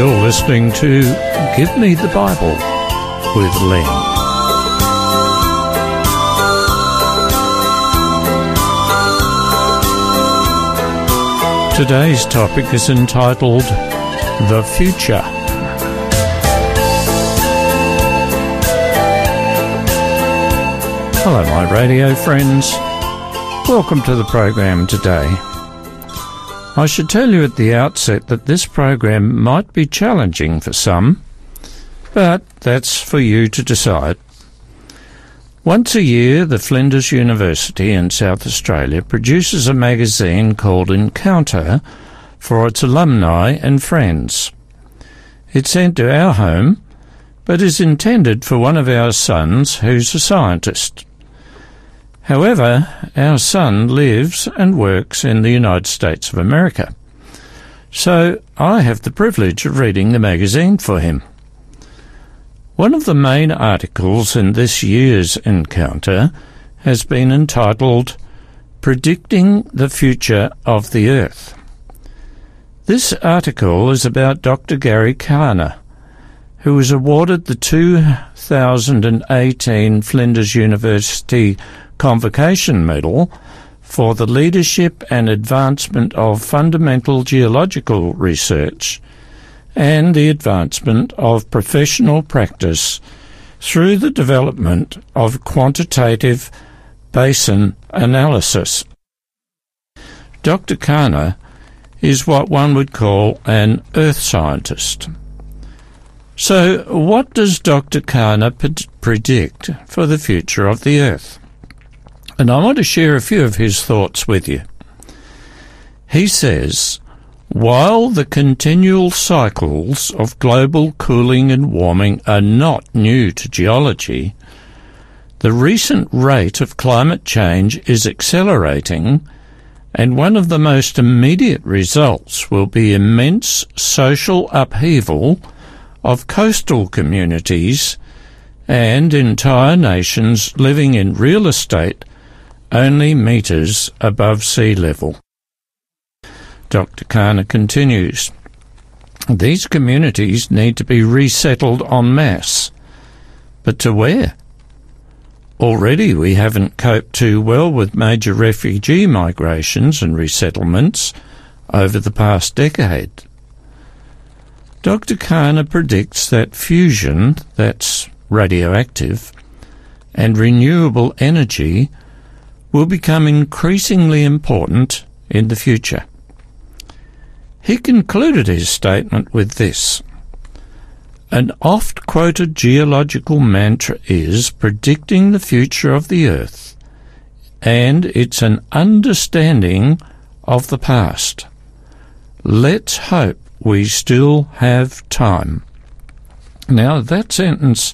You're listening to Give Me the Bible with Len. Today's topic is entitled The Future. Hello, my radio friends. Welcome to the program today. I should tell you at the outset that this program might be challenging for some, but that's for you to decide. Once a year, the Flinders University in South Australia produces a magazine called Encounter for its alumni and friends. It's sent to our home, but is intended for one of our sons who's a scientist. However, our son lives and works in the United States of America. So I have the privilege of reading the magazine for him. One of the main articles in this year's encounter has been entitled Predicting the Future of the Earth. This article is about Dr. Gary Kahner, who was awarded the 2018 Flinders University Convocation Medal for the leadership and advancement of fundamental geological research and the advancement of professional practice through the development of quantitative basin analysis. Dr. Kahner is what one would call an earth scientist. So, what does Dr. Kahner predict for the future of the Earth? And I want to share a few of his thoughts with you. He says, while the continual cycles of global cooling and warming are not new to geology, the recent rate of climate change is accelerating, and one of the most immediate results will be immense social upheaval of coastal communities and entire nations living in real estate only metres above sea level. Dr. Kahner continues, These communities need to be resettled en masse. But to where? Already we haven't coped too well with major refugee migrations and resettlements over the past decade. Dr. Kahner predicts that fusion, that's radioactive, and renewable energy will become increasingly important in the future. He concluded his statement with this. An oft quoted geological mantra is predicting the future of the earth, and it's an understanding of the past. Let's hope we still have time. Now, that sentence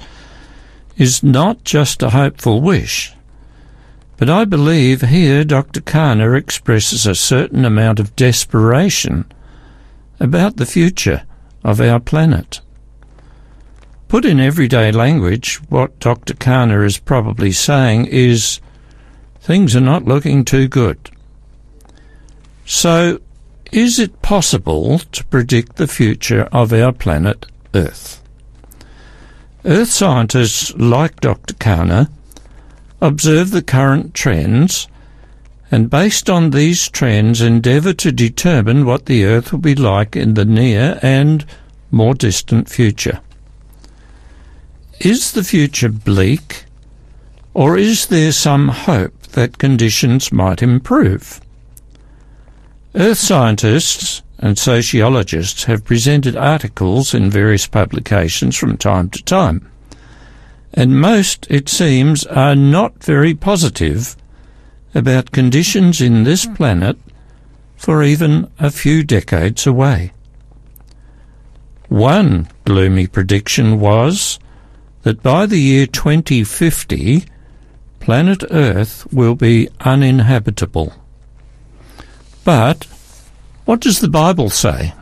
is not just a hopeful wish. But I believe here Dr. Kahner expresses a certain amount of desperation about the future of our planet. Put in everyday language, what Dr. Kahner is probably saying is things are not looking too good. So, is it possible to predict the future of our planet Earth? Earth scientists like Dr. Kahner observe the current trends, and based on these trends endeavour to determine what the Earth will be like in the near and more distant future. Is the future bleak, or is there some hope that conditions might improve? Earth scientists and sociologists have presented articles in various publications from time to time and most, it seems, are not very positive about conditions in this hmm. planet for even a few decades away. One gloomy prediction was that by the year 2050, planet Earth will be uninhabitable. But what does the Bible say?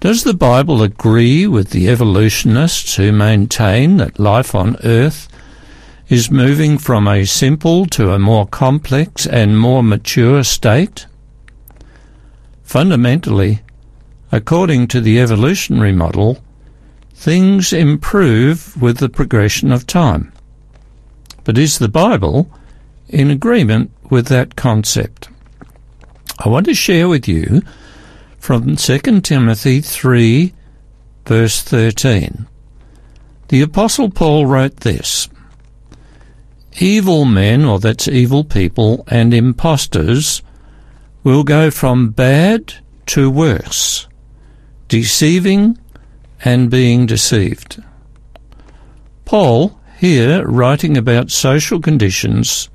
Does the Bible agree with the evolutionists who maintain that life on Earth is moving from a simple to a more complex and more mature state? Fundamentally, according to the evolutionary model, things improve with the progression of time. But is the Bible in agreement with that concept? I want to share with you from 2 Timothy 3, verse 13. The Apostle Paul wrote this Evil men, or that's evil people, and impostors will go from bad to worse, deceiving and being deceived. Paul, here writing about social conditions,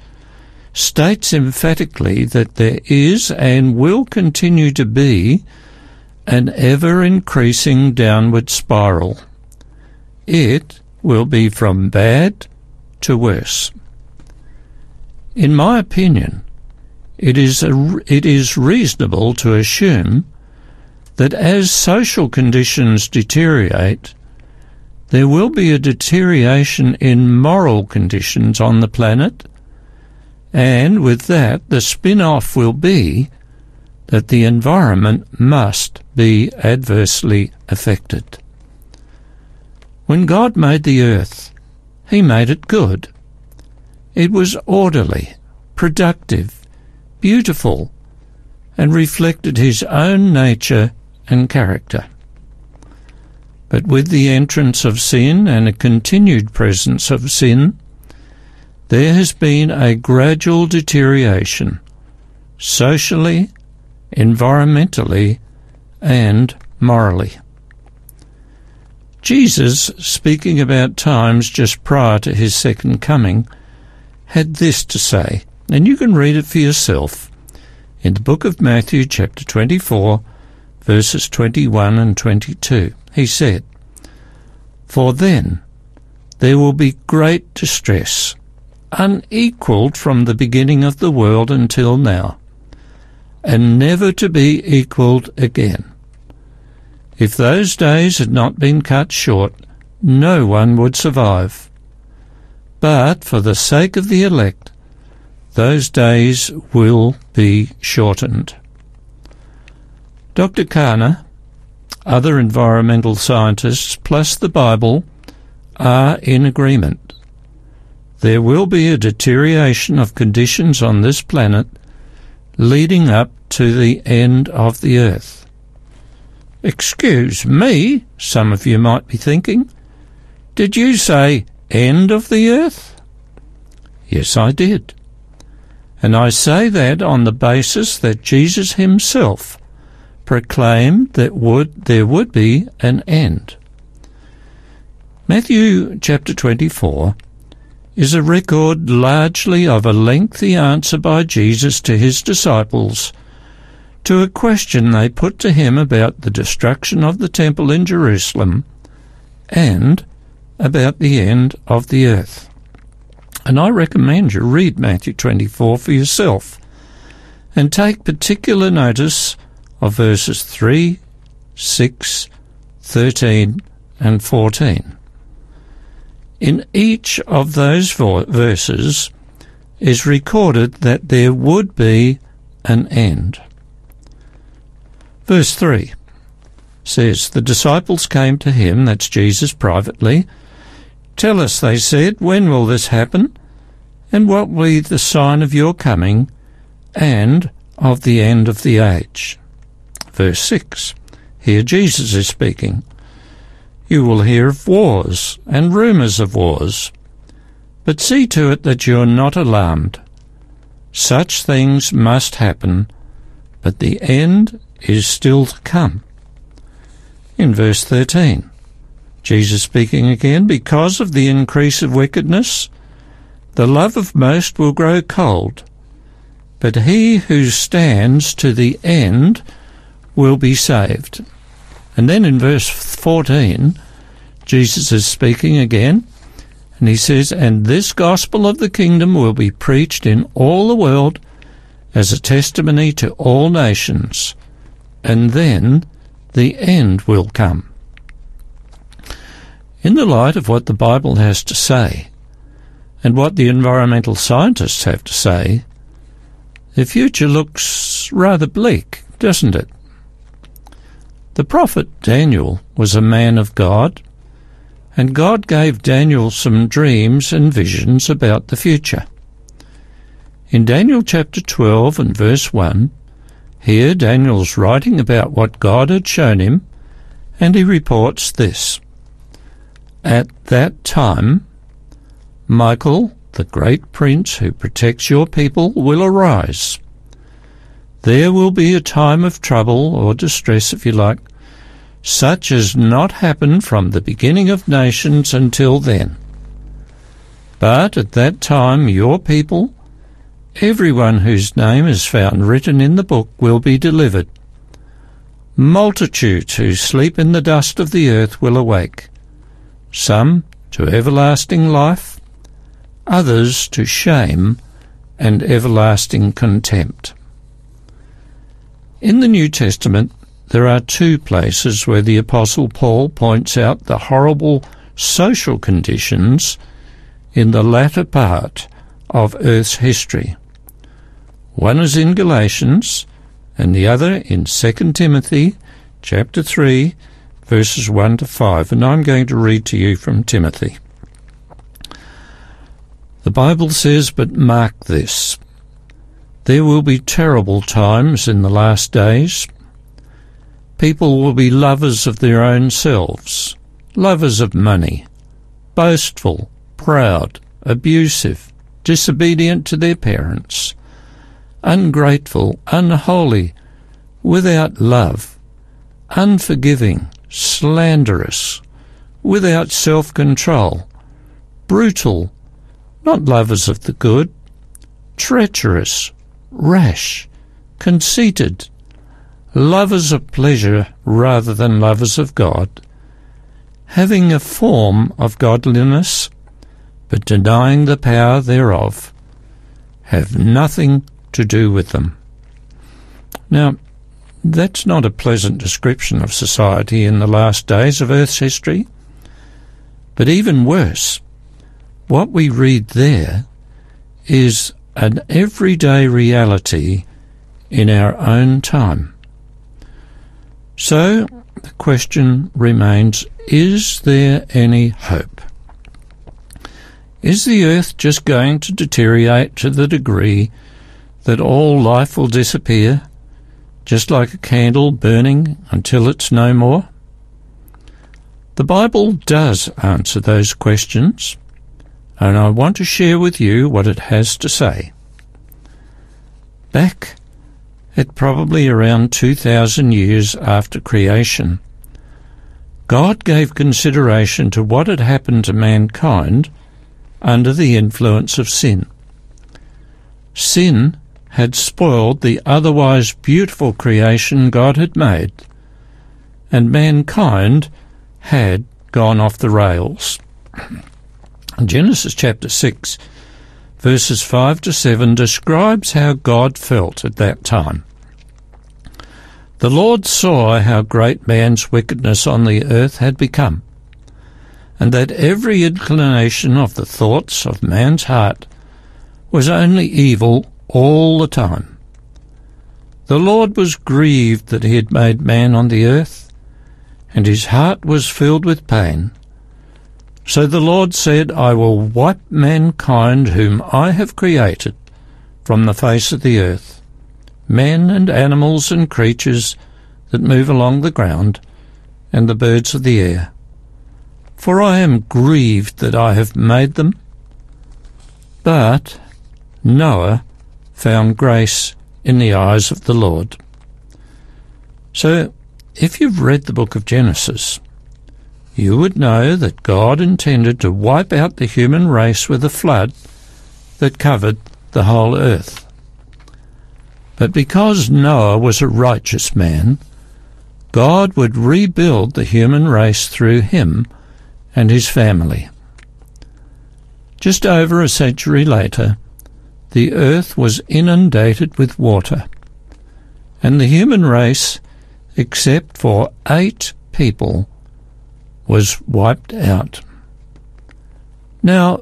states emphatically that there is and will continue to be an ever increasing downward spiral. It will be from bad to worse. In my opinion, it is, a, it is reasonable to assume that as social conditions deteriorate, there will be a deterioration in moral conditions on the planet, and with that, the spin off will be that the environment must be adversely affected. When God made the earth, He made it good. It was orderly, productive, beautiful, and reflected His own nature and character. But with the entrance of sin and a continued presence of sin, there has been a gradual deterioration, socially, environmentally, and morally. Jesus, speaking about times just prior to his second coming, had this to say, and you can read it for yourself in the book of Matthew, chapter 24, verses 21 and 22. He said, For then there will be great distress, unequalled from the beginning of the world until now, and never to be equalled again. If those days had not been cut short, no one would survive. But for the sake of the elect, those days will be shortened. Dr. Kahner, other environmental scientists, plus the Bible, are in agreement. There will be a deterioration of conditions on this planet leading up to the end of the earth. Excuse me, some of you might be thinking. Did you say end of the earth? Yes, I did. And I say that on the basis that Jesus himself proclaimed that would there would be an end. Matthew chapter 24 is a record largely of a lengthy answer by Jesus to his disciples to a question they put to him about the destruction of the temple in Jerusalem and about the end of the earth. And I recommend you read Matthew 24 for yourself and take particular notice of verses 3, 6, 13, and 14. In each of those verses is recorded that there would be an end. Verse 3 says, The disciples came to him, that's Jesus privately. Tell us, they said, when will this happen? And what will be the sign of your coming and of the end of the age? Verse 6. Here Jesus is speaking. You will hear of wars and rumours of wars. But see to it that you are not alarmed. Such things must happen, but the end is still to come. In verse 13, Jesus speaking again, because of the increase of wickedness, the love of most will grow cold, but he who stands to the end will be saved. And then in verse 14, Jesus is speaking again, and he says, And this gospel of the kingdom will be preached in all the world as a testimony to all nations, and then the end will come. In the light of what the Bible has to say, and what the environmental scientists have to say, the future looks rather bleak, doesn't it? The prophet Daniel was a man of God, and God gave Daniel some dreams and visions about the future. In Daniel chapter 12 and verse 1, here Daniel's writing about what God had shown him, and he reports this. At that time, Michael, the great prince who protects your people, will arise. There will be a time of trouble or distress, if you like, such as not happened from the beginning of nations until then. But at that time your people Everyone whose name is found written in the book will be delivered. Multitudes who sleep in the dust of the earth will awake, some to everlasting life, others to shame and everlasting contempt. In the New Testament, there are two places where the Apostle Paul points out the horrible social conditions in the latter part of Earth's history. One is in Galatians and the other in 2 Timothy chapter 3 verses 1 to 5 and I'm going to read to you from Timothy. The Bible says, but mark this. There will be terrible times in the last days. People will be lovers of their own selves, lovers of money, boastful, proud, abusive, disobedient to their parents, ungrateful, unholy, without love, unforgiving, slanderous, without self control, brutal, not lovers of the good, treacherous, rash, conceited, lovers of pleasure rather than lovers of God, having a form of godliness, but denying the power thereof, have nothing to do with them. Now, that's not a pleasant description of society in the last days of Earth's history. But even worse, what we read there is an everyday reality in our own time. So the question remains is there any hope? Is the earth just going to deteriorate to the degree that all life will disappear, just like a candle burning until it's no more? The Bible does answer those questions, and I want to share with you what it has to say. Back at probably around 2,000 years after creation, God gave consideration to what had happened to mankind under the influence of sin. Sin had spoiled the otherwise beautiful creation God had made, and mankind had gone off the rails. Genesis chapter 6, verses 5 to 7 describes how God felt at that time. The Lord saw how great man's wickedness on the earth had become, and that every inclination of the thoughts of man's heart was only evil all the time. The Lord was grieved that he had made man on the earth, and his heart was filled with pain. So the Lord said, I will wipe mankind whom I have created from the face of the earth, men and animals and creatures that move along the ground, and the birds of the air. For I am grieved that I have made them. But Noah found grace in the eyes of the Lord. So, if you've read the book of Genesis, you would know that God intended to wipe out the human race with a flood that covered the whole earth. But because Noah was a righteous man, God would rebuild the human race through him and his family. Just over a century later, the earth was inundated with water, and the human race, except for eight people, was wiped out. Now,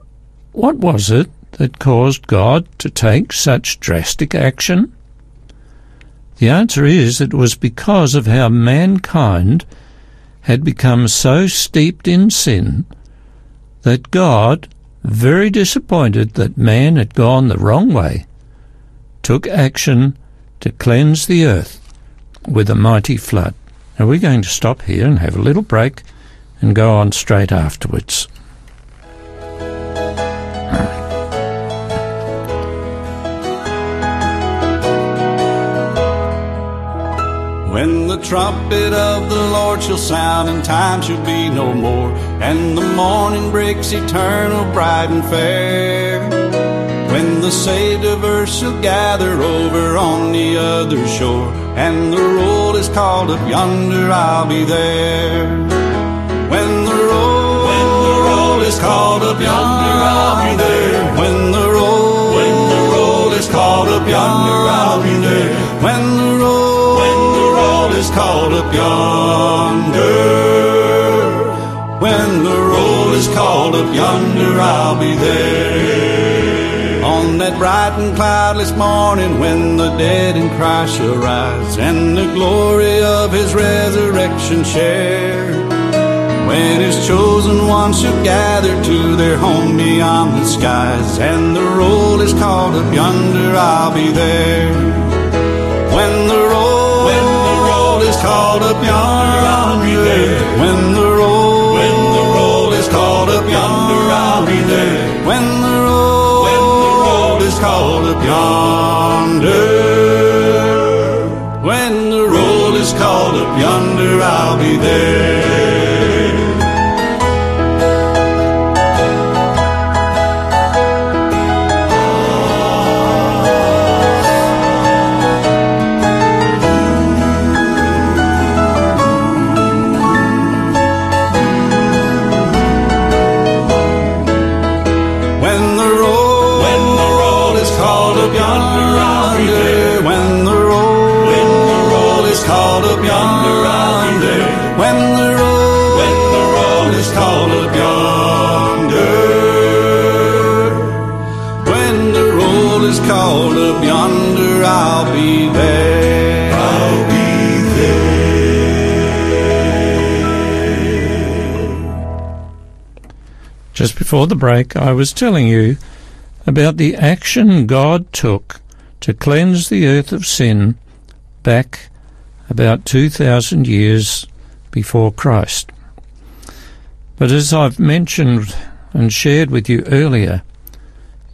what was it that caused God to take such drastic action? The answer is it was because of how mankind had become so steeped in sin that God, very disappointed that man had gone the wrong way, took action to cleanse the earth with a mighty flood. Now we're going to stop here and have a little break and go on straight afterwards. When the trumpet of the Lord shall sound and time shall be no more, and the morning breaks eternal, bright and fair. When the saved of earth shall gather over on the other shore, and the roll is called up yonder, I'll be there. Called up yonder, I'll be there. When the roll, when the roll is called up yonder, I'll be there. When the roll, when the roll is called up yonder. When the roll is called up yonder, I'll be there. On that bright and cloudless morning when the dead in Christ shall rise and the glory of his resurrection share. When his chosen ones shall gather to their home beyond the skies and the roll is called up yonder, I'll be there. When the roll, when the roll is called up yonder, I'll be there. When the roll, when the roll is called up yonder, I'll be there. When the roll, when the roll is called up yonder. When the roll is called up yonder, I'll be there. Yonder, I'll be there. When the roll, when the roll is called up yonder, I'll be there. When the roll, when the roll is called up yonder. When the roll is called up yonder, I'll be there. I'll be Just before the break, I was telling you about the action God took to cleanse the earth of sin back about 2,000 years before Christ. But as I've mentioned and shared with you earlier,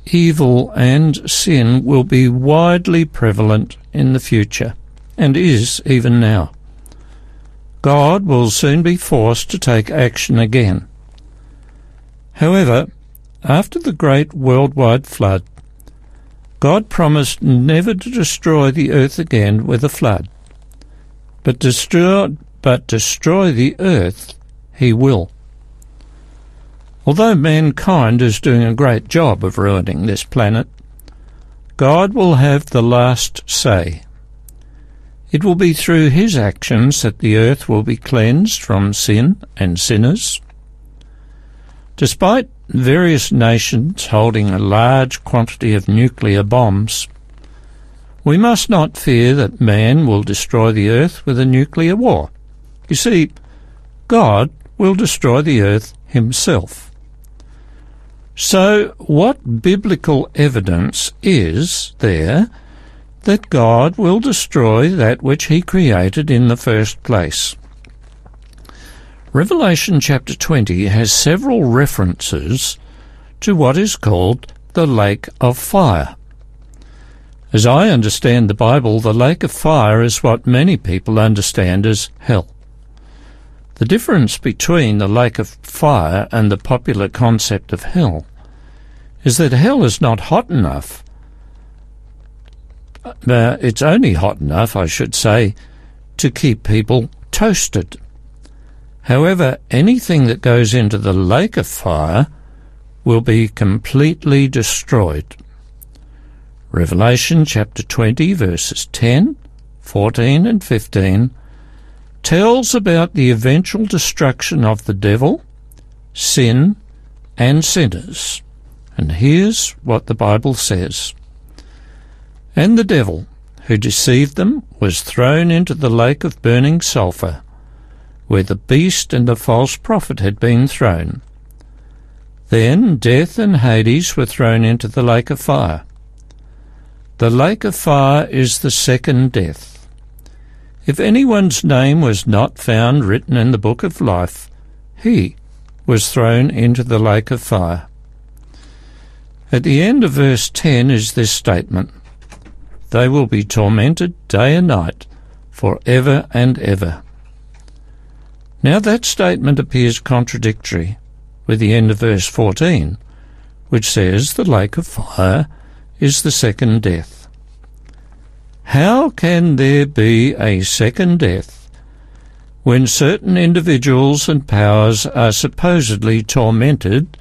evil and sin will be widely prevalent in the future, and is even now. God will soon be forced to take action again. However, after the great worldwide flood, God promised never to destroy the earth again with a flood, but destroy, but destroy the earth he will. Although mankind is doing a great job of ruining this planet, God will have the last say. It will be through his actions that the earth will be cleansed from sin and sinners. Despite various nations holding a large quantity of nuclear bombs, we must not fear that man will destroy the earth with a nuclear war. You see, God will destroy the earth himself. So, what biblical evidence is there that God will destroy that which he created in the first place? Revelation chapter 20 has several references to what is called the lake of fire. As I understand the Bible, the lake of fire is what many people understand as hell. The difference between the lake of fire and the popular concept of hell is that hell is not hot enough. Uh, it's only hot enough, I should say, to keep people toasted. However, anything that goes into the lake of fire will be completely destroyed. Revelation chapter 20 verses 10, 14 and 15 tells about the eventual destruction of the devil, sin, and sinners. And here's what the Bible says. And the devil, who deceived them was thrown into the lake of burning sulphur, where the beast and the false prophet had been thrown. Then death and Hades were thrown into the lake of fire. The lake of fire is the second death. If anyone's name was not found written in the book of life, he was thrown into the lake of fire. At the end of verse 10 is this statement They will be tormented day and night for ever and ever. Now that statement appears contradictory with the end of verse 14, which says the lake of fire is the second death. How can there be a second death when certain individuals and powers are supposedly tormented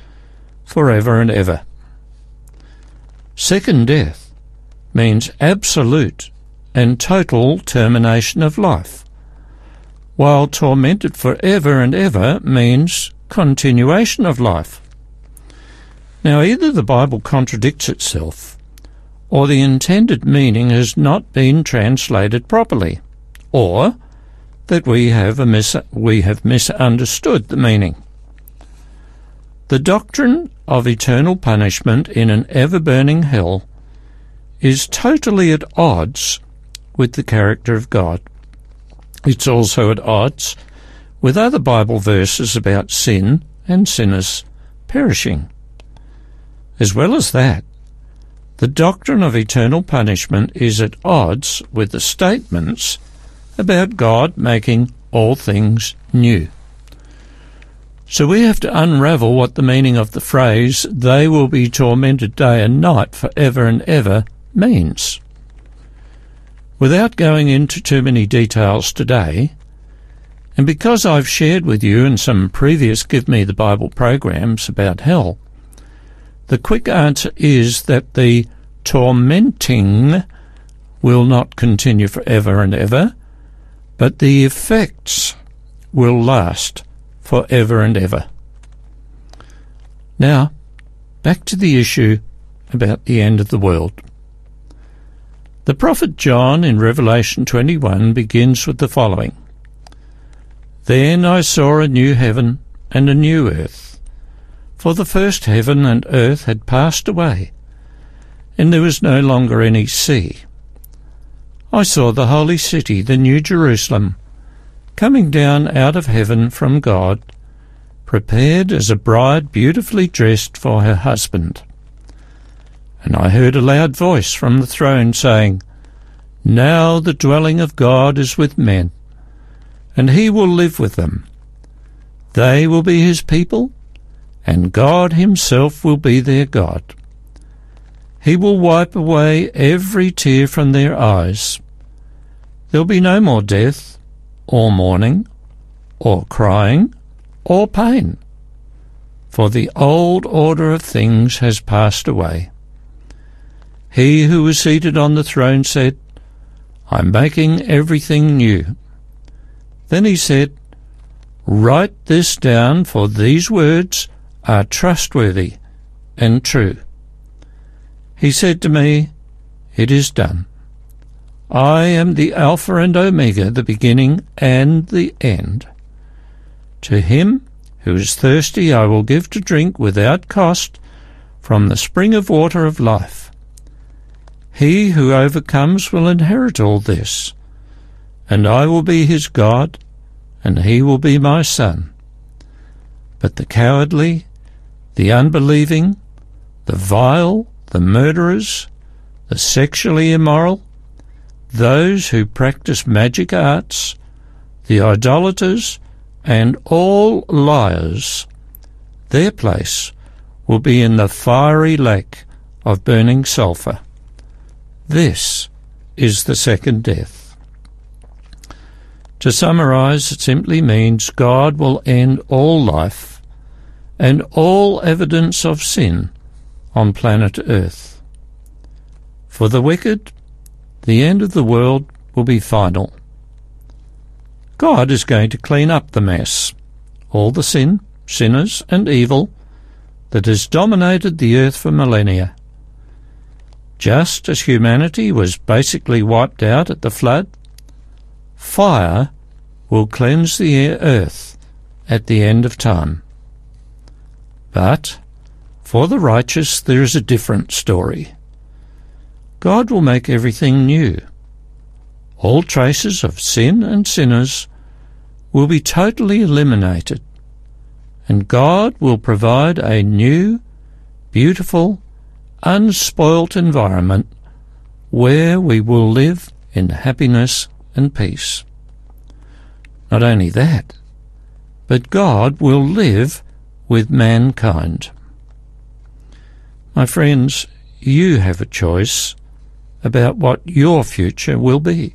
forever and ever? Second death means absolute and total termination of life, while tormented forever and ever means continuation of life. Now, either the Bible contradicts itself, or the intended meaning has not been translated properly, or that we have, mis- we have misunderstood the meaning. The doctrine of eternal punishment in an ever burning hell is totally at odds with the character of God. It's also at odds with other Bible verses about sin and sinners perishing. As well as that, the doctrine of eternal punishment is at odds with the statements about God making all things new. So we have to unravel what the meaning of the phrase, they will be tormented day and night for ever and ever, means. Without going into too many details today, and because I've shared with you in some previous Give Me the Bible programs about hell, the quick answer is that the tormenting will not continue forever and ever, but the effects will last forever and ever. Now, back to the issue about the end of the world. The prophet John in Revelation 21 begins with the following then I saw a new heaven and a new earth. For the first heaven and earth had passed away, and there was no longer any sea. I saw the holy city, the New Jerusalem, coming down out of heaven from God, prepared as a bride beautifully dressed for her husband. And I heard a loud voice from the throne saying, Now the dwelling of God is with men and he will live with them. They will be his people, and God himself will be their God. He will wipe away every tear from their eyes. There'll be no more death, or mourning, or crying, or pain, for the old order of things has passed away. He who was seated on the throne said, I'm making everything new. Then he said, Write this down, for these words are trustworthy and true. He said to me, It is done. I am the Alpha and Omega, the beginning and the end. To him who is thirsty I will give to drink without cost from the spring of water of life. He who overcomes will inherit all this, and I will be his God, and he will be my son. But the cowardly, the unbelieving, the vile, the murderers, the sexually immoral, those who practice magic arts, the idolaters, and all liars, their place will be in the fiery lake of burning sulphur. This is the second death. To summarize, it simply means God will end all life and all evidence of sin on planet Earth. For the wicked, the end of the world will be final. God is going to clean up the mess, all the sin, sinners, and evil that has dominated the earth for millennia. Just as humanity was basically wiped out at the flood, fire will cleanse the earth at the end of time. But for the righteous there is a different story. God will make everything new. All traces of sin and sinners will be totally eliminated, and God will provide a new, beautiful, unspoilt environment where we will live in happiness and peace. Not only that, but God will live with mankind. My friends, you have a choice about what your future will be.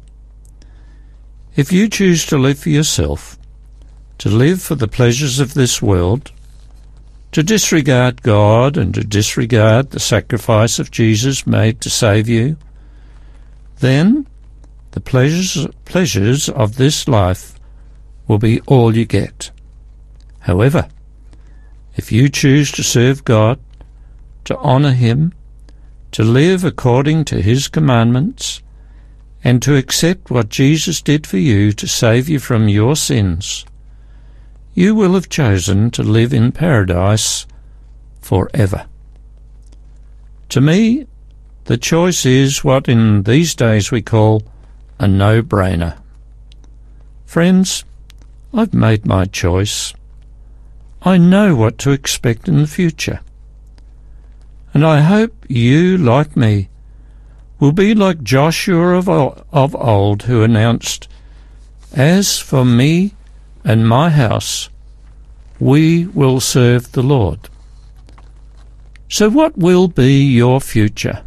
If you choose to live for yourself, to live for the pleasures of this world, to disregard God and to disregard the sacrifice of Jesus made to save you, then the pleasures, pleasures of this life will be all you get. However, if you choose to serve God, to honour Him, to live according to His commandments, and to accept what Jesus did for you to save you from your sins, you will have chosen to live in paradise forever. To me, the choice is what in these days we call a no-brainer. Friends, I've made my choice. I know what to expect in the future. And I hope you, like me, will be like Joshua of, of old who announced, As for me and my house, we will serve the Lord. So, what will be your future?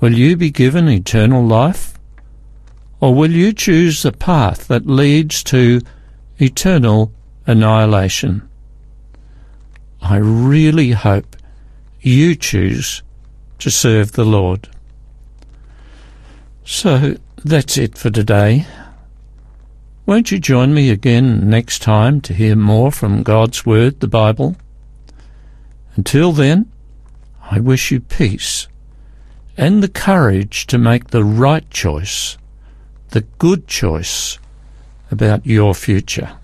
Will you be given eternal life? Or will you choose the path that leads to eternal annihilation? I really hope you choose to serve the Lord. So that's it for today. Won't you join me again next time to hear more from God's Word, the Bible? Until then, I wish you peace and the courage to make the right choice, the good choice about your future.